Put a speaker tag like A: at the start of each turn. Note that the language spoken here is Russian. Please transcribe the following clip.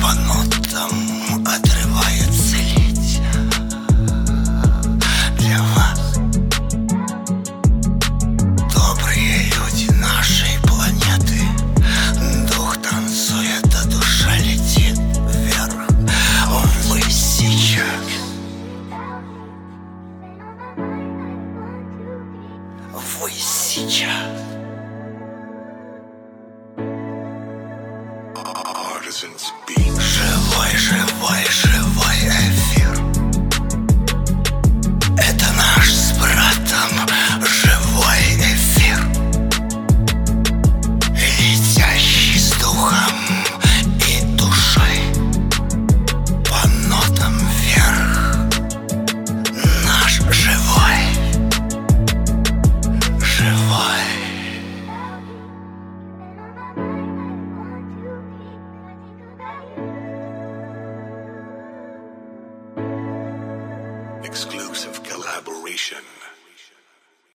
A: по нотам отрывается лить Для вас. Добрые люди нашей планеты. Дух танцует, а душа летит вверх. Вы сейчас Вы сейчас Живой, живой, живой эфир.
B: Exclusive collaboration.